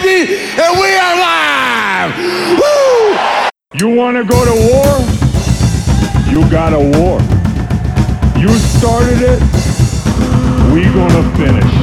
baby, and we are live. Woo! You want to go to war? You got a war. You started it. We gonna finish.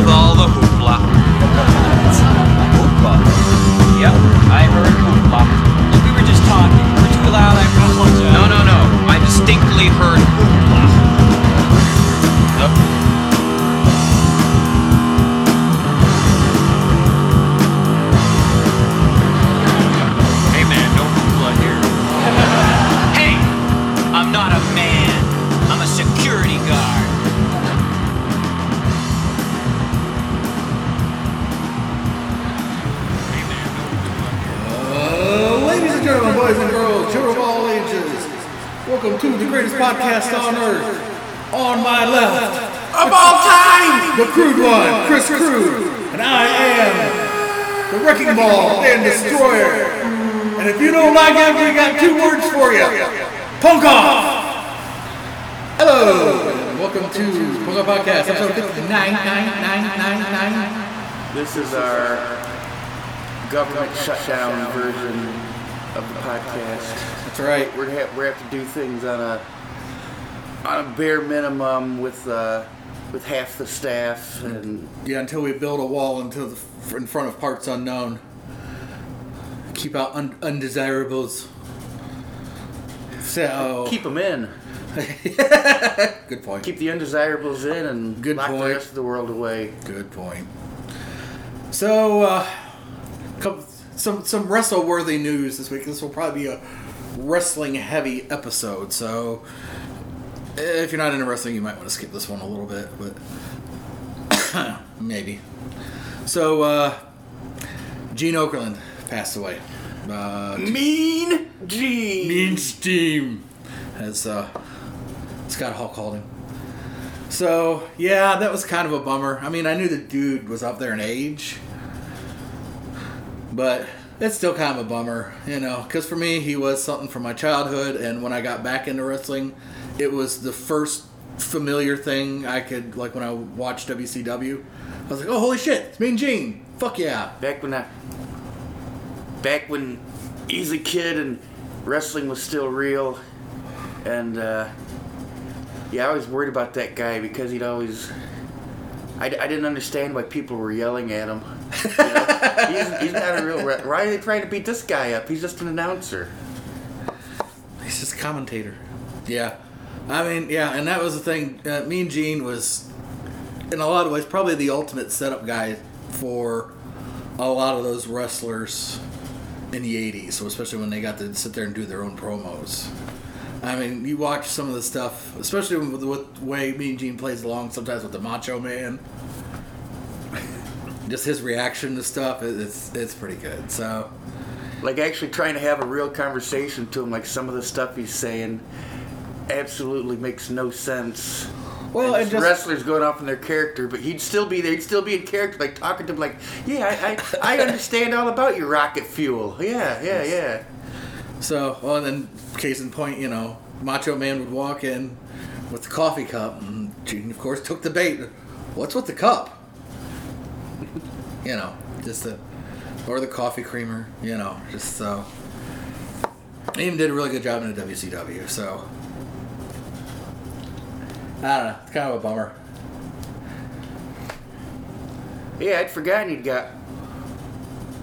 With all the hoopla? hoopla. Yep, I heard hoopla. We were just talking. We were too loud. I apologize. No, no, no. I distinctly heard the crude one, Chris Crude, and I am the wrecking ball and destroyer. And if you don't like it, we got two words for you: punk off. Hello, and welcome to Punk Off Podcast, episode 59999. This is our government shutdown version of the podcast. That's right. We're gonna have, we have to do things on a on a bare minimum with uh, with half the staff and Yeah, until we build a wall until the, in front of parts unknown. Keep out un- undesirables. So keep them in. good point. Keep the undesirables in and Good lock point. the rest of the world away. good point. So, uh, couple, some some wrestle worthy news this week. This will probably be a wrestling heavy episode. So, if you're not into wrestling, you might want to skip this one a little bit, but maybe. So, uh, Gene Okerlund passed away. Uh, Mean Gene. Mean Steam, as uh, Scott Hall called him. So yeah, that was kind of a bummer. I mean, I knew the dude was up there in age, but it's still kind of a bummer, you know, because for me, he was something from my childhood, and when I got back into wrestling, it was the first familiar thing I could like when I watched WCW. I was like, oh holy shit, it's Mean Gene. Fuck yeah. Back when I back when he's a Kid and wrestling was still real, and uh, yeah, I was worried about that guy because he'd always. I, I didn't understand why people were yelling at him. He's, he's not a real. Re- why are they trying to beat this guy up? He's just an announcer. He's just a commentator. Yeah. I mean, yeah, and that was the thing. Uh, Mean Gene was, in a lot of ways, probably the ultimate setup guy for a lot of those wrestlers in the 80s, so especially when they got to sit there and do their own promos. I mean, you watch some of the stuff, especially with, with the way Mean Gene plays along sometimes with the Macho Man. Just his reaction to stuff it's it's pretty good. So, Like actually trying to have a real conversation to him. Like some of the stuff he's saying, absolutely makes no sense. well, and and just wrestlers going off in their character, but he'd still be there. He'd still be in character, like talking to him, like, "Yeah, I, I, I understand all about your rocket fuel. Yeah, yeah, yeah." So, well, and then case in point, you know, Macho Man would walk in with the coffee cup, and Gene, of course, took the bait. What's with the cup? You know, just the or the coffee creamer. You know, just so. He even did a really good job in the WCW. So, I don't know. It's kind of a bummer. Yeah, I'd forgotten he'd got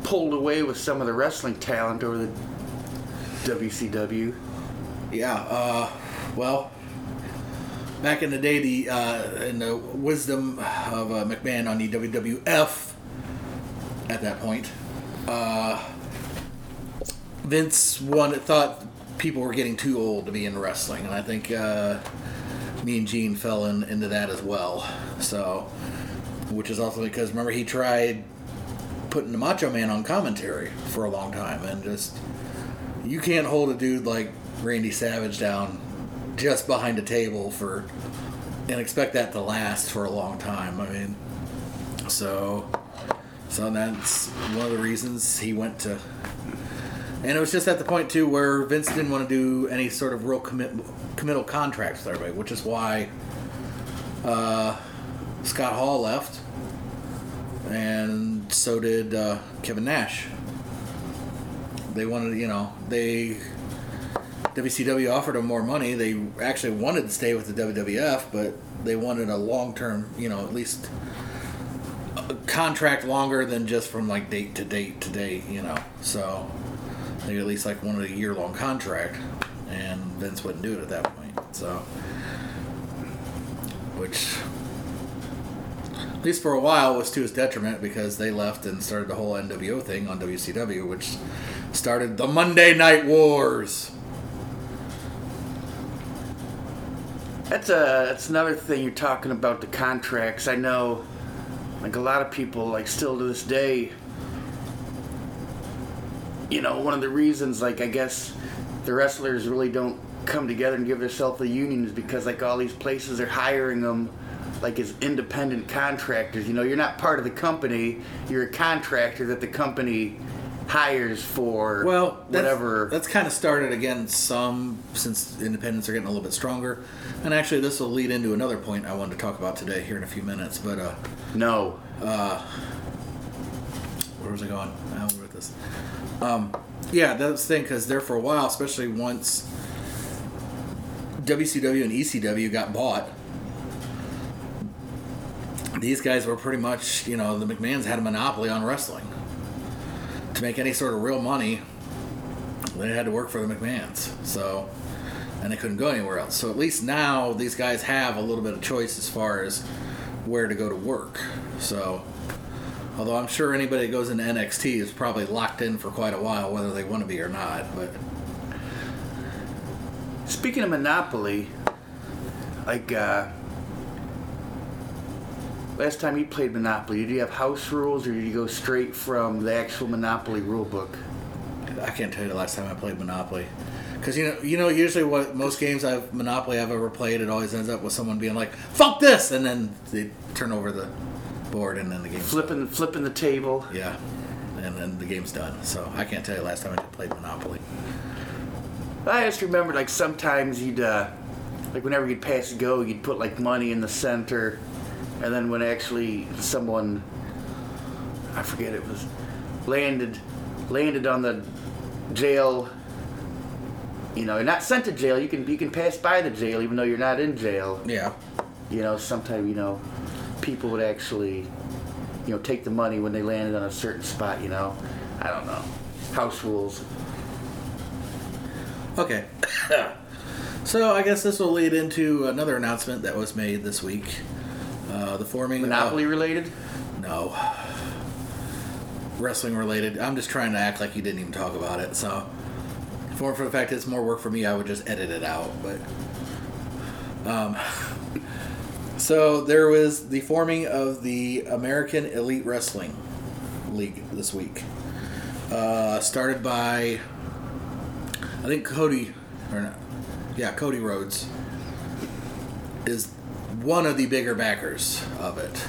pulled away with some of the wrestling talent over the WCW. Yeah. Uh, well, back in the day, the uh, in the wisdom of uh, McMahon on the WWF at that point, uh, Vince one thought people were getting too old to be in wrestling, and I think uh, Mean Gene fell in, into that as well. So, which is also because remember he tried putting the Macho Man on commentary for a long time, and just you can't hold a dude like Randy Savage down just behind a table for and expect that to last for a long time. I mean, so so that's one of the reasons he went to. And it was just at the point too where Vince didn't want to do any sort of real commit committal contracts with everybody, which is why uh, Scott Hall left, and so did uh, Kevin Nash. They wanted, you know, they WCW offered them more money. They actually wanted to stay with the WWF, but they wanted a long term, you know, at least contract longer than just from like date to date to date, you know. So they at least like wanted a year long contract, and Vince wouldn't do it at that point. So, which at least for a while was to his detriment because they left and started the whole NWO thing on WCW, which started the Monday Night Wars. That's a that's another thing you're talking about the contracts. I know, like a lot of people, like still to this day. You know, one of the reasons, like I guess, the wrestlers really don't come together and give themselves a union is because like all these places are hiring them, like as independent contractors. You know, you're not part of the company. You're a contractor that the company hires for Well, that's, whatever. That's kind of started again some since independents are getting a little bit stronger, and actually this will lead into another point I wanted to talk about today here in a few minutes. But uh, no. uh, where was I going? Now we're with this. Um, yeah, that's the thing because there for a while, especially once WCW and ECW got bought, these guys were pretty much, you know, the McMahon's had a monopoly on wrestling. To make any sort of real money, they had to work for the McMahons. So, and they couldn't go anywhere else. So at least now these guys have a little bit of choice as far as where to go to work. So, although I'm sure anybody that goes into NXT is probably locked in for quite a while, whether they want to be or not. But Speaking of Monopoly, like uh, last time you played Monopoly, did you have house rules or did you go straight from the actual Monopoly rule book? I can't tell you the last time I played Monopoly. Because you know, you know, usually what most games I've Monopoly I've ever played, it always ends up with someone being like, "Fuck this," and then they turn over the board, and then the game's Flipping, flipping the table. Yeah, and then the game's done. So I can't tell you the last time I played Monopoly. I just remember like sometimes you'd, uh, like whenever you'd pass go, you'd put like money in the center, and then when actually someone, I forget it was, landed, landed on the jail. You know, you're not sent to jail. You can you can pass by the jail even though you're not in jail. Yeah, You know, sometimes you know, people would actually, you know, take the money when they landed on a certain spot. You know, I don't know, house rules. Okay. so I guess this will lead into another announcement that was made this week. Uh, the forming of- Monopoly related. No. Wrestling related. I'm just trying to act like you didn't even talk about it. So, for for the fact it's more work for me, I would just edit it out. But, um, so there was the forming of the American Elite Wrestling League this week. Uh, started by, I think Cody, or not, yeah, Cody Rhodes is one of the bigger backers of it.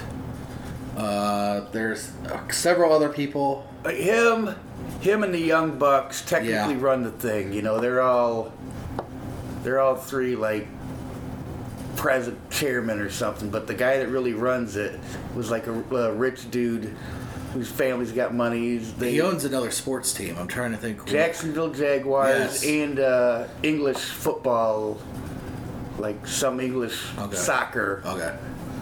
Uh, there's uh, several other people. Like him, him and the Young Bucks technically Yeah. run the thing. You know, they're all, they're all three like present chairman or something. But the guy that really runs it was like a, a rich dude whose family's got money. They, He owns another sports team. I'm trying to think. Jacksonville Jaguars Yes. and uh, English football, like some English Okay. soccer. Okay.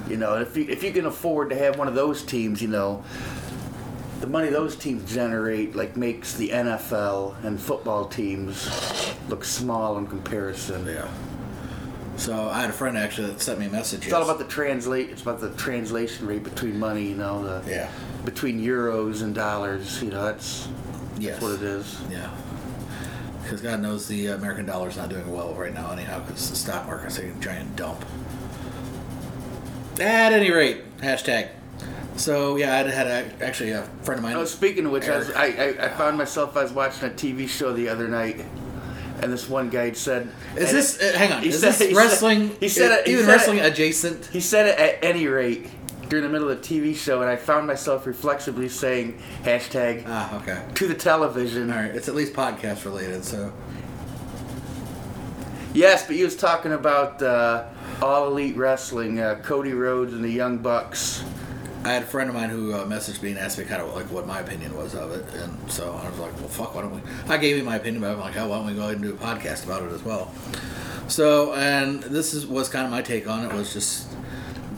You know, if you if you can afford to have one of those teams, you know, the money those teams generate like makes the NFL and football teams look small in comparison. Yeah. So I had a friend actually that sent me a message. It's all about the translate. It's about the translation rate between money. You know, the Yeah. between euros and dollars. You know, that's Yes. that's what it is. Yeah. Because God knows the American dollar's not doing well right now, anyhow, because the stock market's taking a giant dump. At any rate, hashtag. So yeah, I had a, actually a friend of mine. Oh, speaking of which, I, was, I, I I found myself I was watching a TV show the other night, and this one guy said, Is this? Uh, hang on. he Is said- this he said- wrestling? he said it- he even said it- wrestling adjacent. He said it at any rate during the middle of a TV show, and I found myself reflexively saying hashtag Ah, okay. to the television. All right, it's at least podcast related. So Yes, but he was talking about uh, all elite wrestling, uh, Cody Rhodes and the Young Bucks. I had a friend of mine who uh, messaged me and asked me kind of like what my opinion was of it, and so I was like, "Well, fuck, why don't we?" I gave him my opinion, but I'm like, "Hell, why don't we go ahead and do a podcast about it as well?" So, and this is was kind of my take on it was just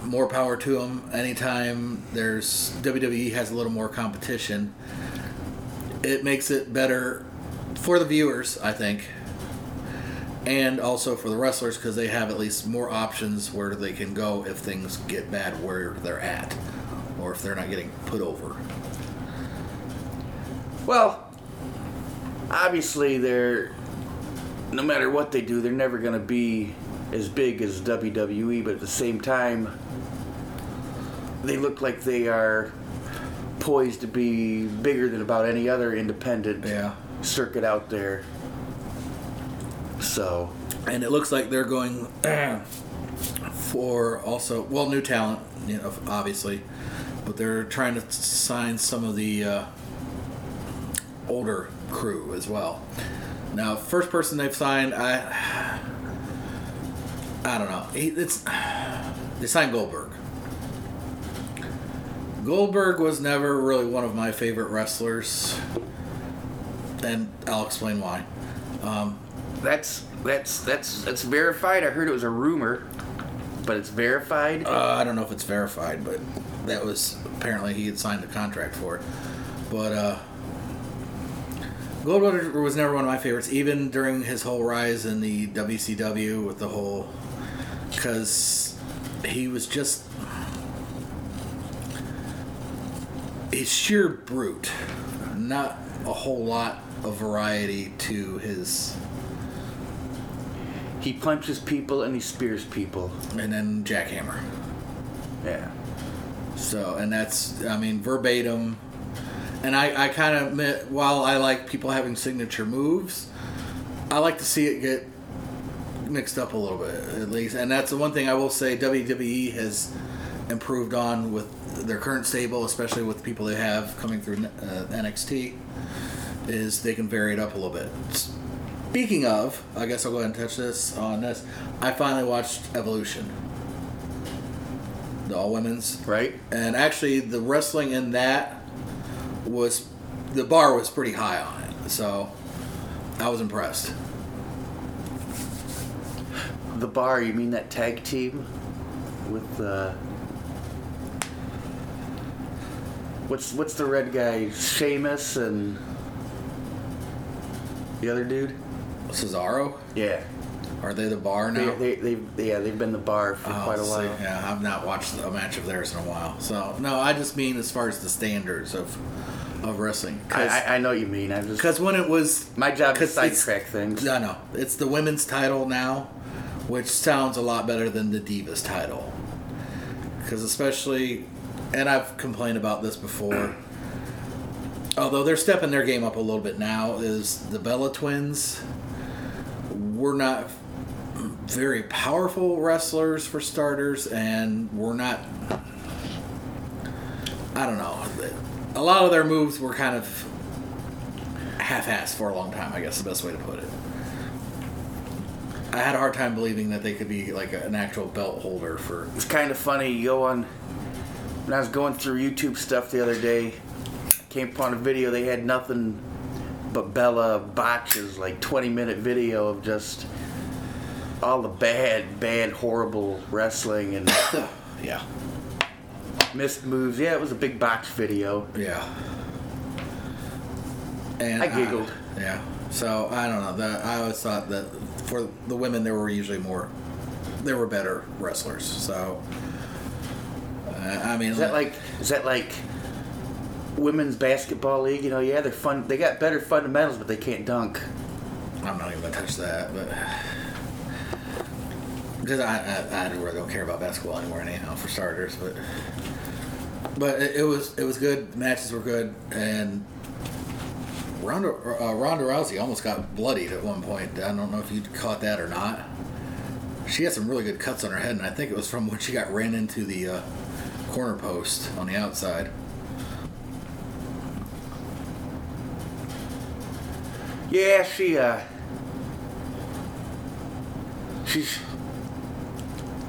more power to them. Anytime there's WWE has a little more competition, it makes it better for the viewers, I think, and also for the wrestlers because they have at least more options where they can go if things get bad where they're at, or if they're not getting put over. Well, obviously they're no matter what they do, they're never going to be as big as WWE, but at the same time they look like they are poised to be bigger than about any other independent Yeah. circuit out there. So, and it looks like they're going for also well new talent, you know, obviously, but they're trying to sign some of the uh, older crew as well. Now, first person they've signed, I I don't know. It's they signed Goldberg. Goldberg was never really one of my favorite wrestlers, and I'll explain why. that's that's that's that's verified. I heard it was a rumor, but it's verified. Uh, I don't know if it's verified, but that was apparently he had signed a contract for it. But uh, Goldberg was never one of my favorites, even during his whole rise in the WCW with the whole, because he was just he's sheer brute, not a whole lot of variety to his, he punches people and he spears people. and then Jackhammer. Yeah. So, and that's, I mean, verbatim. And I, I kind of, while I like people having signature moves, I like to see it get mixed up a little bit, at least. And that's the one thing I will say WWE has improved on with their current stable, especially with the people they have coming through uh, NXT, is they can vary it up a little bit. Speaking of, I guess I'll go ahead and touch this on this. I finally watched Evolution, the all women's Right? and actually the wrestling in that was the bar was pretty high on it so i was impressed The bar, you mean that tag team with uh What's what's the red guy? Sheamus and the other dude? cesaro Yeah. are they the bar now they, they, yeah, they've been the bar for Oh, quite a see, while. yeah i've not watched a match of theirs in a while so no i just mean as far as the standards of of wrestling I, I, I know what you mean. I just because when it was my job to sidetrack things. I know. It's the women's title now, which sounds a lot better than the Divas title. Because especially, and I've complained about this before, although they're stepping their game up a little bit now, is the Bella Twins were not very powerful wrestlers for starters, and were not. I don't know. A lot of their moves were kind of half-assed for a long time. I guess the best way to put it. I had a hard time believing that they could be like an actual belt holder for. It's kind of funny. You go on. When I was going through YouTube stuff the other day, came upon a video. They had nothing but Bella botches, like 20 minute video of just all the bad, bad, horrible wrestling and Yeah. missed moves. Yeah, it was a big botch video. Yeah. And I giggled. yeah. So I don't know. That I always thought that for the women there were usually more, there were better wrestlers. So. I mean, Is that like? Is that like? Women's basketball league, you know, yeah, they're fun. They got better fundamentals, but they can't dunk. I'm not even gonna touch that, but because I, I I really don't care about basketball anymore anyhow for starters, but but it, it was it was good. The matches were good, and Ronda uh, Ronda Rousey almost got bloodied at one point. I don't know if you caught that or not. She had some really good cuts on her head, and I think it was from when she got ran into the uh, corner post on the outside. Yeah, she uh she's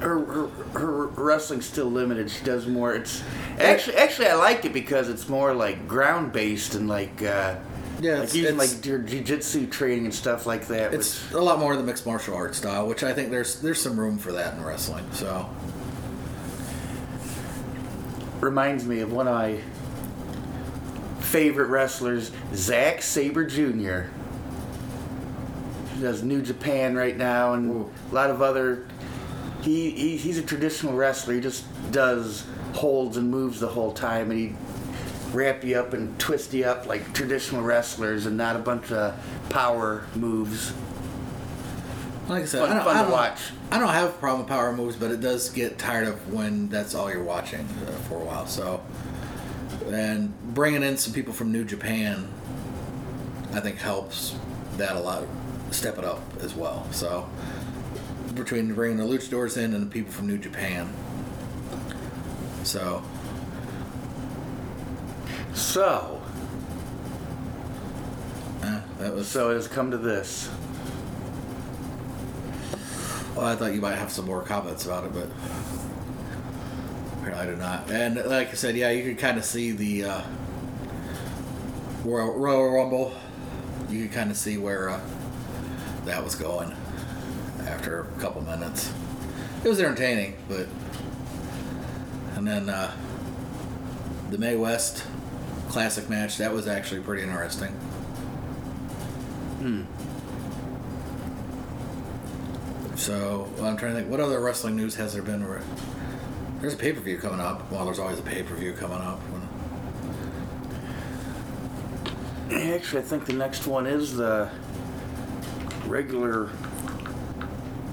her, her her wrestling's still limited. She does more. It's actually actually I like it because it's more like ground based and like uh Yeah, like using it's- like your jiu-jitsu training and stuff like that. It's a lot more of the mixed martial arts style, which I think there's there's some room for that in wrestling. So which reminds me of one of my favorite wrestlers, Zack Sabre Jr. He does New Japan right now and a lot of other. He, he he's a traditional wrestler. He just does holds and moves the whole time, and he wrap you up and twist you up like traditional wrestlers, and not a bunch of power moves. Like I said, Fun- I don't, fun I don't, watch. I don't have a problem with power moves, but it does get tired of when that's all you're watching uh, for a while. So, and bringing in some people from New Japan, I think helps that a lot, step it up as well. So, between bringing the luchadors in and the people from New Japan, so So eh, that was. so it has come to this. Well, I thought you might have some more comments about it, but apparently I did not. And like I said, yeah, you could kind of see the uh, Royal, Royal Rumble. You could kind of see where uh, that was going after a couple minutes. It was entertaining, but and then uh, the May West Classic match that was actually pretty interesting. So I'm trying to think, what other wrestling news has there been? Where there's a pay per view coming up. Well, there's always a pay per view coming up. Actually, I think the next one is the regular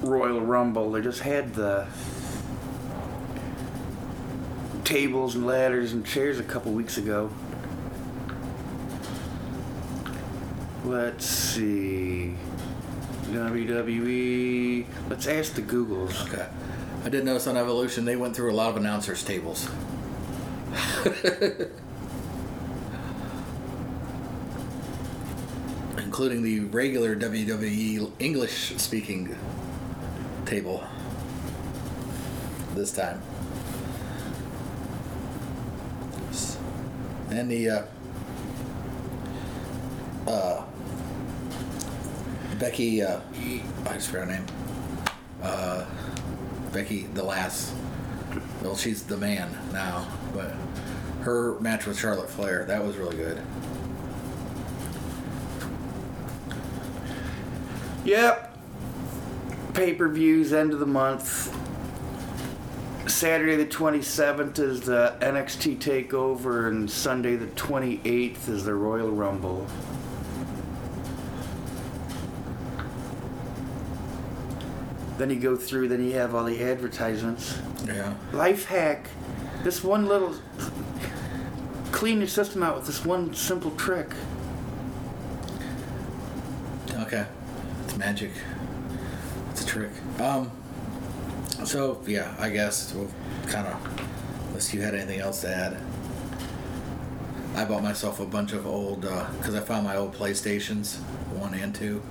Royal Rumble. They just had the tables and ladders and chairs a couple weeks ago. Let's see. WWE. Let's ask the Googles. Okay. I did notice on Evolution they went through a lot of announcers' tables. Including the regular WWE English speaking table this time. And the uh, uh, Becky, uh, I just forgot her name. Uh, Becky, the last. Well, she's the man now, but her match with Charlotte Flair that was really good. Yep. Pay per views, end of the month. Saturday the 27th is the NXT TakeOver, and Sunday the 28th is the Royal Rumble. Then you go through, then you have all the advertisements. Yeah. Life hack. This one little. Clean your system out with this one simple trick. Okay. It's magic. It's a trick. Um. So yeah, I guess we'll kind of. Unless you had anything else to add. I bought myself a bunch of old because I found my old PlayStations, one and two.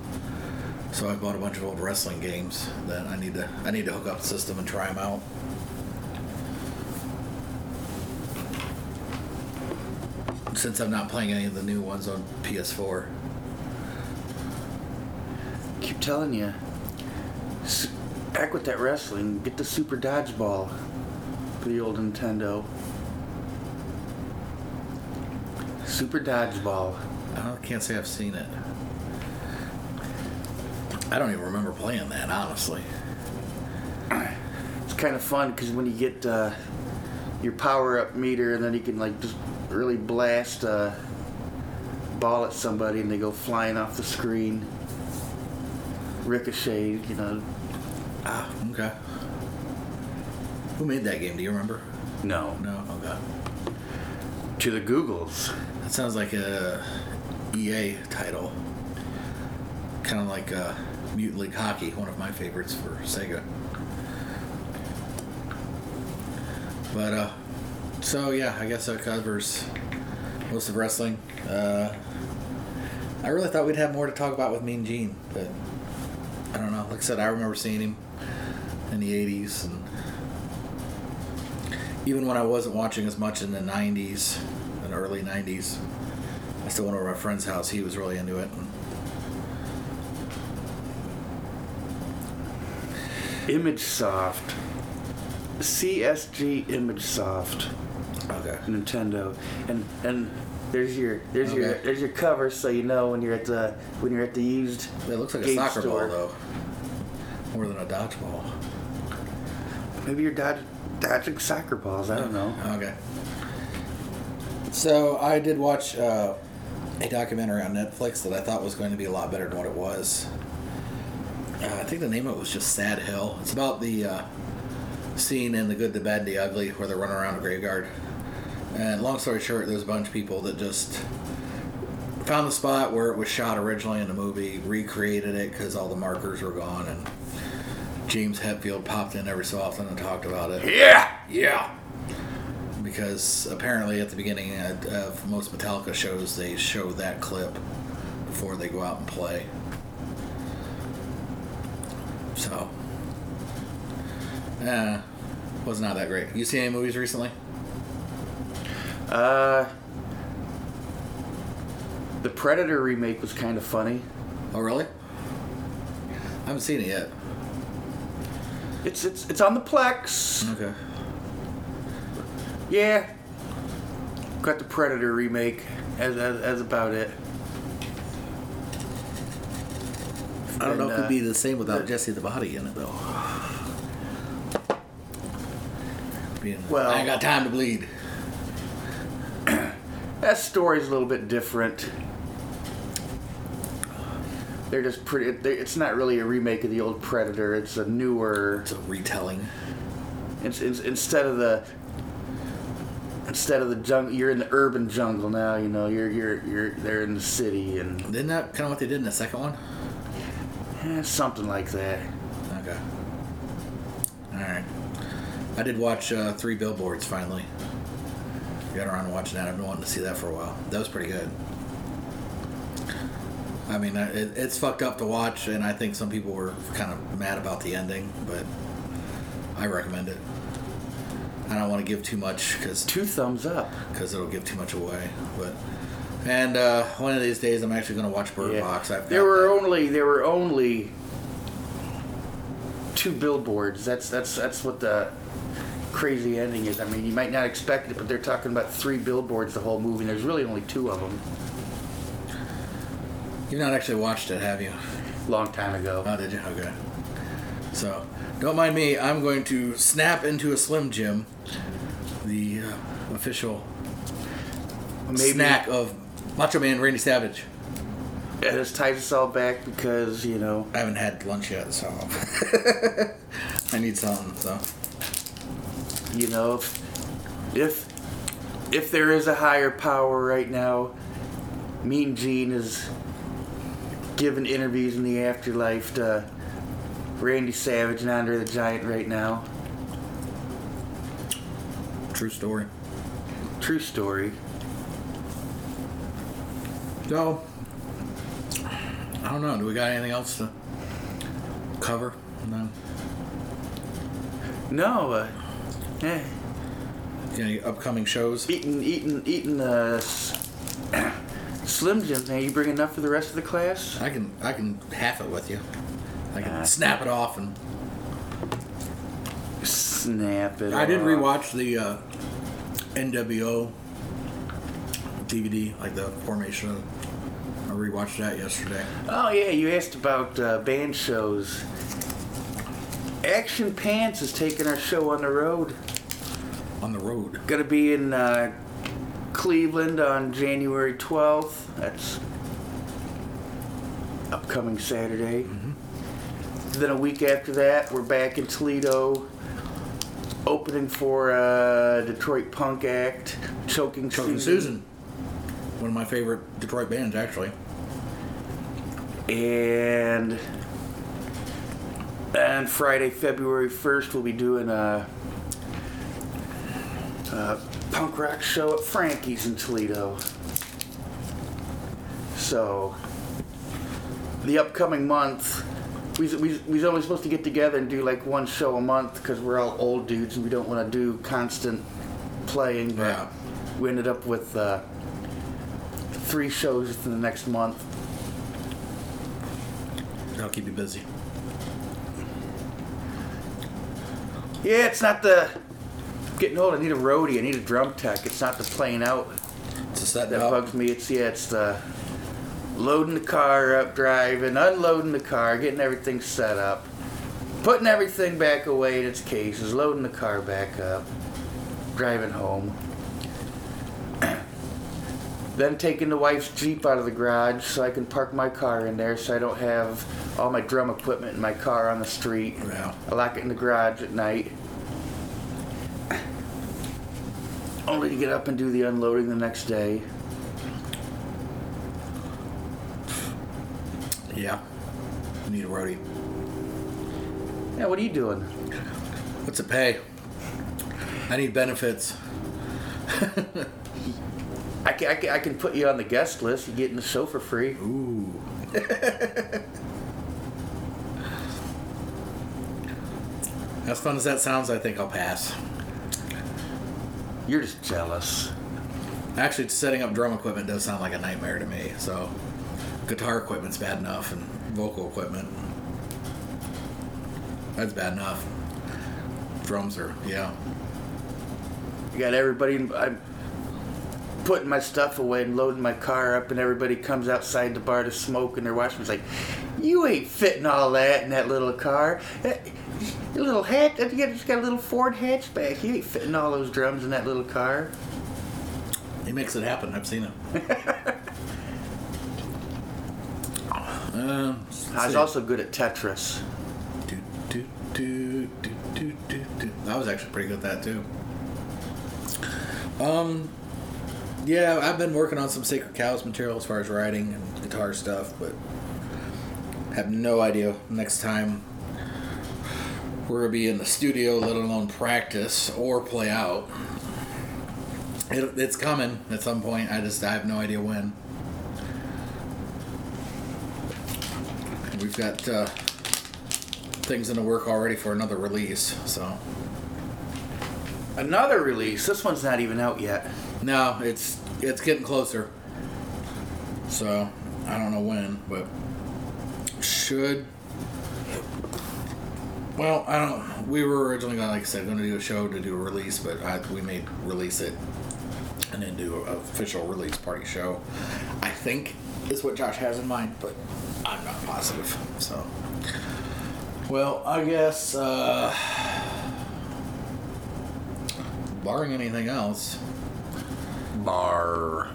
So I bought a bunch of old wrestling games that I need to I need to hook up the system and try them out. Since I'm not playing any of the new ones on PS4. keep telling you. Back with that wrestling, get the Super Dodgeball for the old Nintendo. Super Dodgeball. I can't say I've seen it. I don't even remember playing that, honestly. It's kind of fun because when you get uh, your power up meter, and then you can like just really blast a ball at somebody, and they go flying off the screen. Ricochet, you know. Ah, okay. Who made that game? Do you remember? No. No. Okay. To the Googles. That sounds like a EA title. Kind of like uh, Mutant League Hockey, one of my favorites for Sega. But uh, so yeah, I guess that covers most of wrestling. Uh, I really thought we'd have more to talk about with Mean Gene, but I don't know. Like I said, I remember seeing him in the '80s, and even when I wasn't watching as much in the '90s and early '90s, I still went over to my friend's house. He was really into it. And Image Soft. CSG ImageSoft, okay. Nintendo. And and there's your there's your there's your cover so you know when you're at the when you're at the used It looks like a soccer store. ball though, more than a dodgeball. Maybe you're dodge, dodging soccer balls. I don't know. Okay. So I did watch uh, a documentary on Netflix that I thought was going to be a lot better than what it was. Uh, I think the name of it was just Sad Hill. It's about the uh, scene in The Good, the Bad, and the Ugly where they're running around a graveyard. And long story short, there's a bunch of people that just found the spot where it was shot originally in the movie, recreated it because all the markers were gone, and James Hetfield popped in every so often and talked about it. Yeah. Yeah. Because apparently at the beginning of of most Metallica shows, they show that clip before they go out and play. So, uh, was not that great. You seen any movies recently? Uh. The Predator remake was kind of funny. Oh, really? I haven't seen it yet. It's it's it's on the Plex. Okay. Yeah. Got the Predator remake as as, as about it. I don't know And, if it'd uh, be the same without the- Jesse the Body in it, though. Being, Well- I ain't got time to bleed. That story's a little bit different. They're just pretty. they- It's not really a remake of the old Predator. It's a newer. It's a retelling. It's, it's instead of the. Instead of the jungle, you're in the urban jungle now. You know, you're you're you're there in the city and Isn't that kind of what they did in the second one? Eh, something like that. Okay. All right. I did watch uh, Three Billboards finally. Got around to watching that. I've been wanting to see that for a while. That was pretty good. I mean, uh, it, it's fucked up to watch, and I think some people were kind of mad about the ending, but I recommend it. I don't want to give too much because Two thumbs up. because it'll give too much away. But and uh, one of these days, I'm actually going to watch Bird Yeah. Box. I've There were that. only there were only two billboards. That's that's that's what the crazy ending is. I mean, you might not expect it, but they're talking about three billboards the whole movie. and There's really only two of them. You've not actually watched it, have you? Long time ago. Oh, did you? Okay. So, don't mind me. I'm going to snap into a Slim Jim, the uh, official Maybe snack of Macho Man Randy Savage. has ties us all back because you know I haven't had lunch yet, so I need something. So, you know if if if there is a higher power right now, Mean Gene is giving interviews in the afterlife to Randy Savage and Andre the Giant right now. true story. True story. So, I don't know. Do we got anything else to cover? No. No, uh, eh, Any upcoming shows? eating, eating, eating uh, Slim Jims. Now you bring enough for the rest of the class? I can I can half it with you. I can Ah. snap it off and Snap it. I did rewatch the uh, NWO DVD, like the formation. of. I rewatched that yesterday. Oh yeah, you asked about uh, band shows. Action Pants is taking our show on the road. On the road. Gonna be in uh, Cleveland on January 12th. That's upcoming Saturday. then a week after that, we're back in Toledo, opening for a Detroit punk act, Choking, Choking Susan. One of my favorite Detroit bands, actually. And and Friday, February 1st, we'll be doing a, a punk rock show at Frankie's in Toledo. So, the upcoming month, we, we, we was supposed to get together and do like one show a month because we're all old dudes and we don't want to do constant playing. But Yeah. we ended up with uh, three shows in the next month. That'll keep you busy. Yeah, it's not the getting old. I need a roadie. I need a drum tech. It's not the playing out It's a set that up. bugs me. It's yeah, it's the loading the car up, driving, unloading the car, getting everything set up, putting everything back away in its cases, loading the car back up, driving home. Then taking the wife's Jeep out of the garage so I can park my car in there so I don't have all my drum equipment in my car on the street. Yeah. I lock it in the garage at night. Only to get up and do the unloading the next day. Yeah. You need a roadie. Yeah, what are you doing? What's it pay? I need benefits. I can, I, can, I can put you on the guest list. You get in the show for free. Ooh. as fun as that sounds, I think I'll pass. You're just jealous. Actually, setting up drum equipment does sound like a nightmare to me. So, guitar equipment's bad enough, and vocal equipment. That's bad enough. Drums are, yeah. You got everybody. I'm putting my stuff away and loading my car up, and everybody comes outside the bar to smoke, and they're watching. It's like, you ain't fitting all that in that little car. That, Your little hat. You got, just got a little Ford hatchback. You ain't fitting all those drums in that little car. He makes it happen. I've seen it. um, I was also good at Tetris. do, do, do, do, do, do, do. I was actually pretty good at that too. Um, yeah, I've been working on some Sacred Cows material as far as writing and guitar stuff, but have no idea next time we're gonna be in the studio, let alone practice or play out. It, it's coming at some point. I just I have no idea when. We've got uh, things in the work already for another release. So Another release. This one's not even out yet. No, it's it's getting closer. So I don't know when, but should. Well, I don't. We were originally gonna, like I said, going to do a show to do a release, but I, we may release it and then do an official release party show. I think is what Josh has in mind, but I'm not positive. So, well, I guess uh, barring anything else, Bar.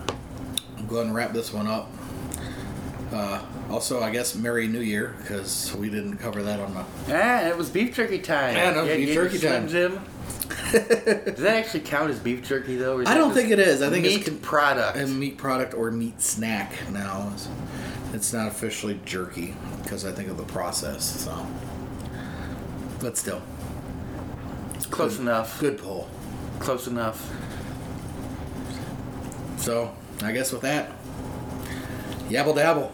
I'm going to wrap this one up. Uh, also, I guess Merry New Year because we didn't cover that on the. Ah, it was beef jerky time. Yeah, no, beef get your jerky time. Jim. Does that actually count as beef jerky though? I don't think it is. I think meat it's con- product. a meat product or meat snack now. It's, it's not officially jerky because I think of the process. So, but still, it's Close enough. good pull. Close enough. So, I guess with that, yabble dabble.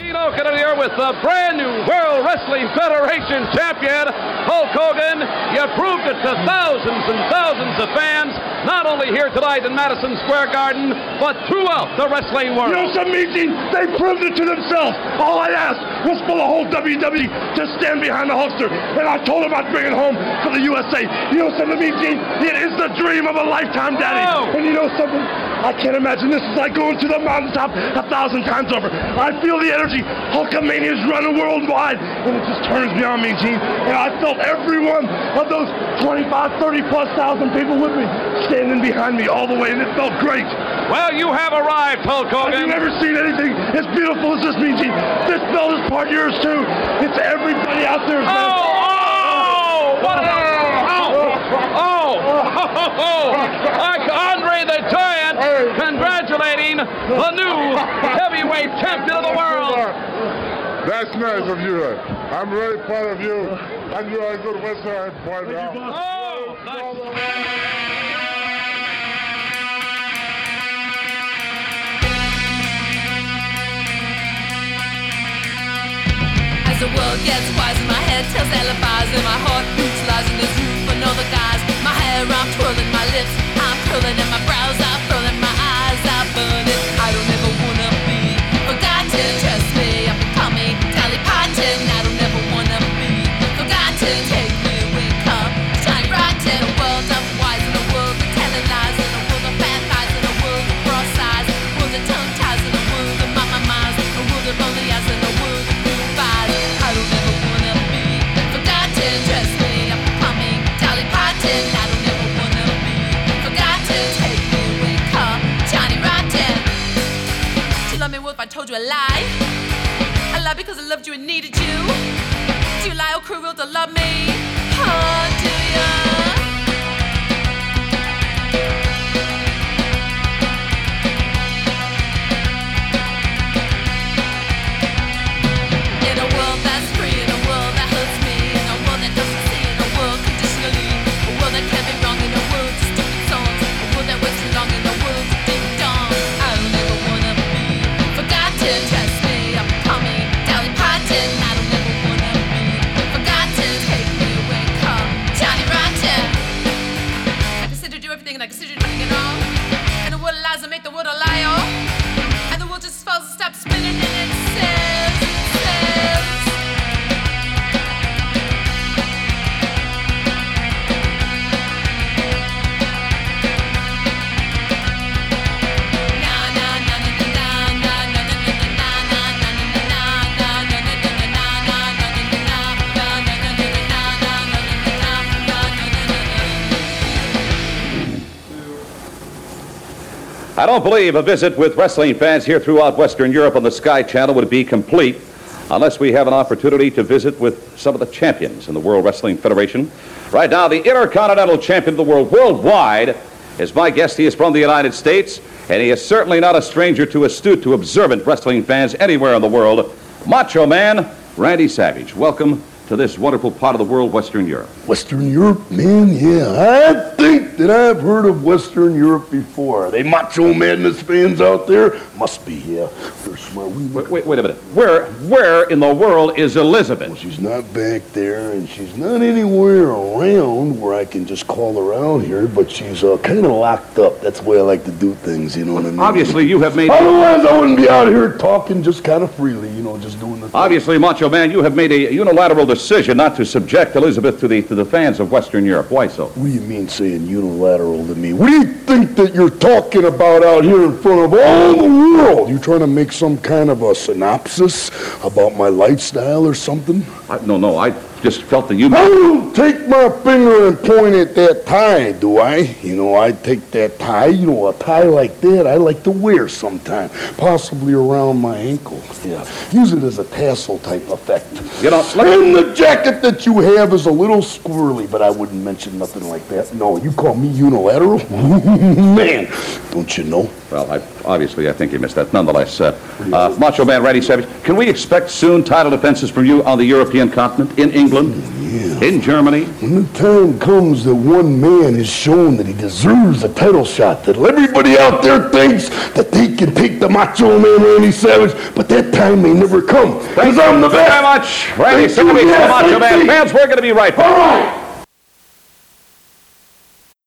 At here with the brand new World Wrestling Federation champion, Hulk Hogan. You proved it to thousands and thousands of fans, not only here tonight in Madison Square Garden, but throughout the wrestling world. You know some meeting, they proved it to themselves. All I asked was for the whole WWE to stand behind the Hulkster, and I told them I'd bring it home for the USA. You know something, Mean Gene? It is the dream of a lifetime, Daddy. Oh. And you know something? I can't imagine this is like going to the mountaintop a thousand times over. I feel the energy. Hulkamania is running worldwide, and it just turns me on, Mean Gene. And I felt every one of those 25, 30 plus thousand people with me standing behind me all the way, and it felt great. Well, you have arrived, Hulk I've Hogan. never seen anything as beautiful as this, Mean Gene. This belt is part yours too. It's everybody out there. Oh, oh, what a, oh, oh, oh, like Andre the Giant congratulating the new heavyweight champion of the world. That's nice of you. I'm very proud of you. And you are a good wrestler, I point out. Oh, nice. As the world gets wiser, my head tells alibis and my heart beats lies in this room for no other guys. My hair, I'm twirling, my lips, I'm curling, and my brows are furling, told you a lie? I lie because I loved you and needed you. Do you lie or cruel to love me? Oh, do ya? I don't believe a visit with wrestling fans here throughout Western Europe on the Sky Channel would be complete unless we have an opportunity to visit with some of the champions in the World Wrestling Federation. Right now, the Intercontinental Champion of the world worldwide is my guest. He is from the United States, and he is certainly not a stranger to astute, to observant wrestling fans anywhere in the world. Macho Man, Randy Savage. Welcome to this wonderful part of the world, Western Europe. Western Europe, man, yeah. I think that I've heard of Western Europe before. Are they Macho Madness fans out there? Must be, yeah. They're smart. We Wait, wait, wait a minute. Where, where in the world is Elizabeth? She's not back there, and she's not anywhere around where I can just call her out here, but she's uh, kind of locked up. That's the way I like to do things, you know what I mean? Obviously, you have made. Otherwise, I wouldn't be out here talking just kind of freely, you know, just doing the thing. Obviously, Macho Man, you have made a unilateral decision not to subject Elizabeth to the to the fans of Western Europe. Why so? What do you mean saying unilateral to me? What do you think that you're talking about out here in front of all the world? You trying to make some kind of a synopsis about my lifestyle or something? I, no, no, I just felt that you. I don't take my finger and point at that tie, do I? You know, I take that tie, you know, a tie like that I like to wear sometime, possibly around my ankle. Yeah, use it as a tassel type effect. You know, and the jacket that you have is a little squirrely, but I wouldn't mention nothing like that. No, you call me unilateral? Man, don't you know? Well, I, obviously, I think he missed that. Nonetheless, uh, uh, Macho Man Randy Savage, can we expect soon title defenses from you on the European continent, in England, in Germany? When the time comes that one man has shown that he deserves a title shot, that everybody out there thinks that they can take the Macho Man Randy Savage, but that time may never come. Because I'm the Thank you best. very much, Randy Savage, the Macho Man. Fans, we're going to be right back. All right.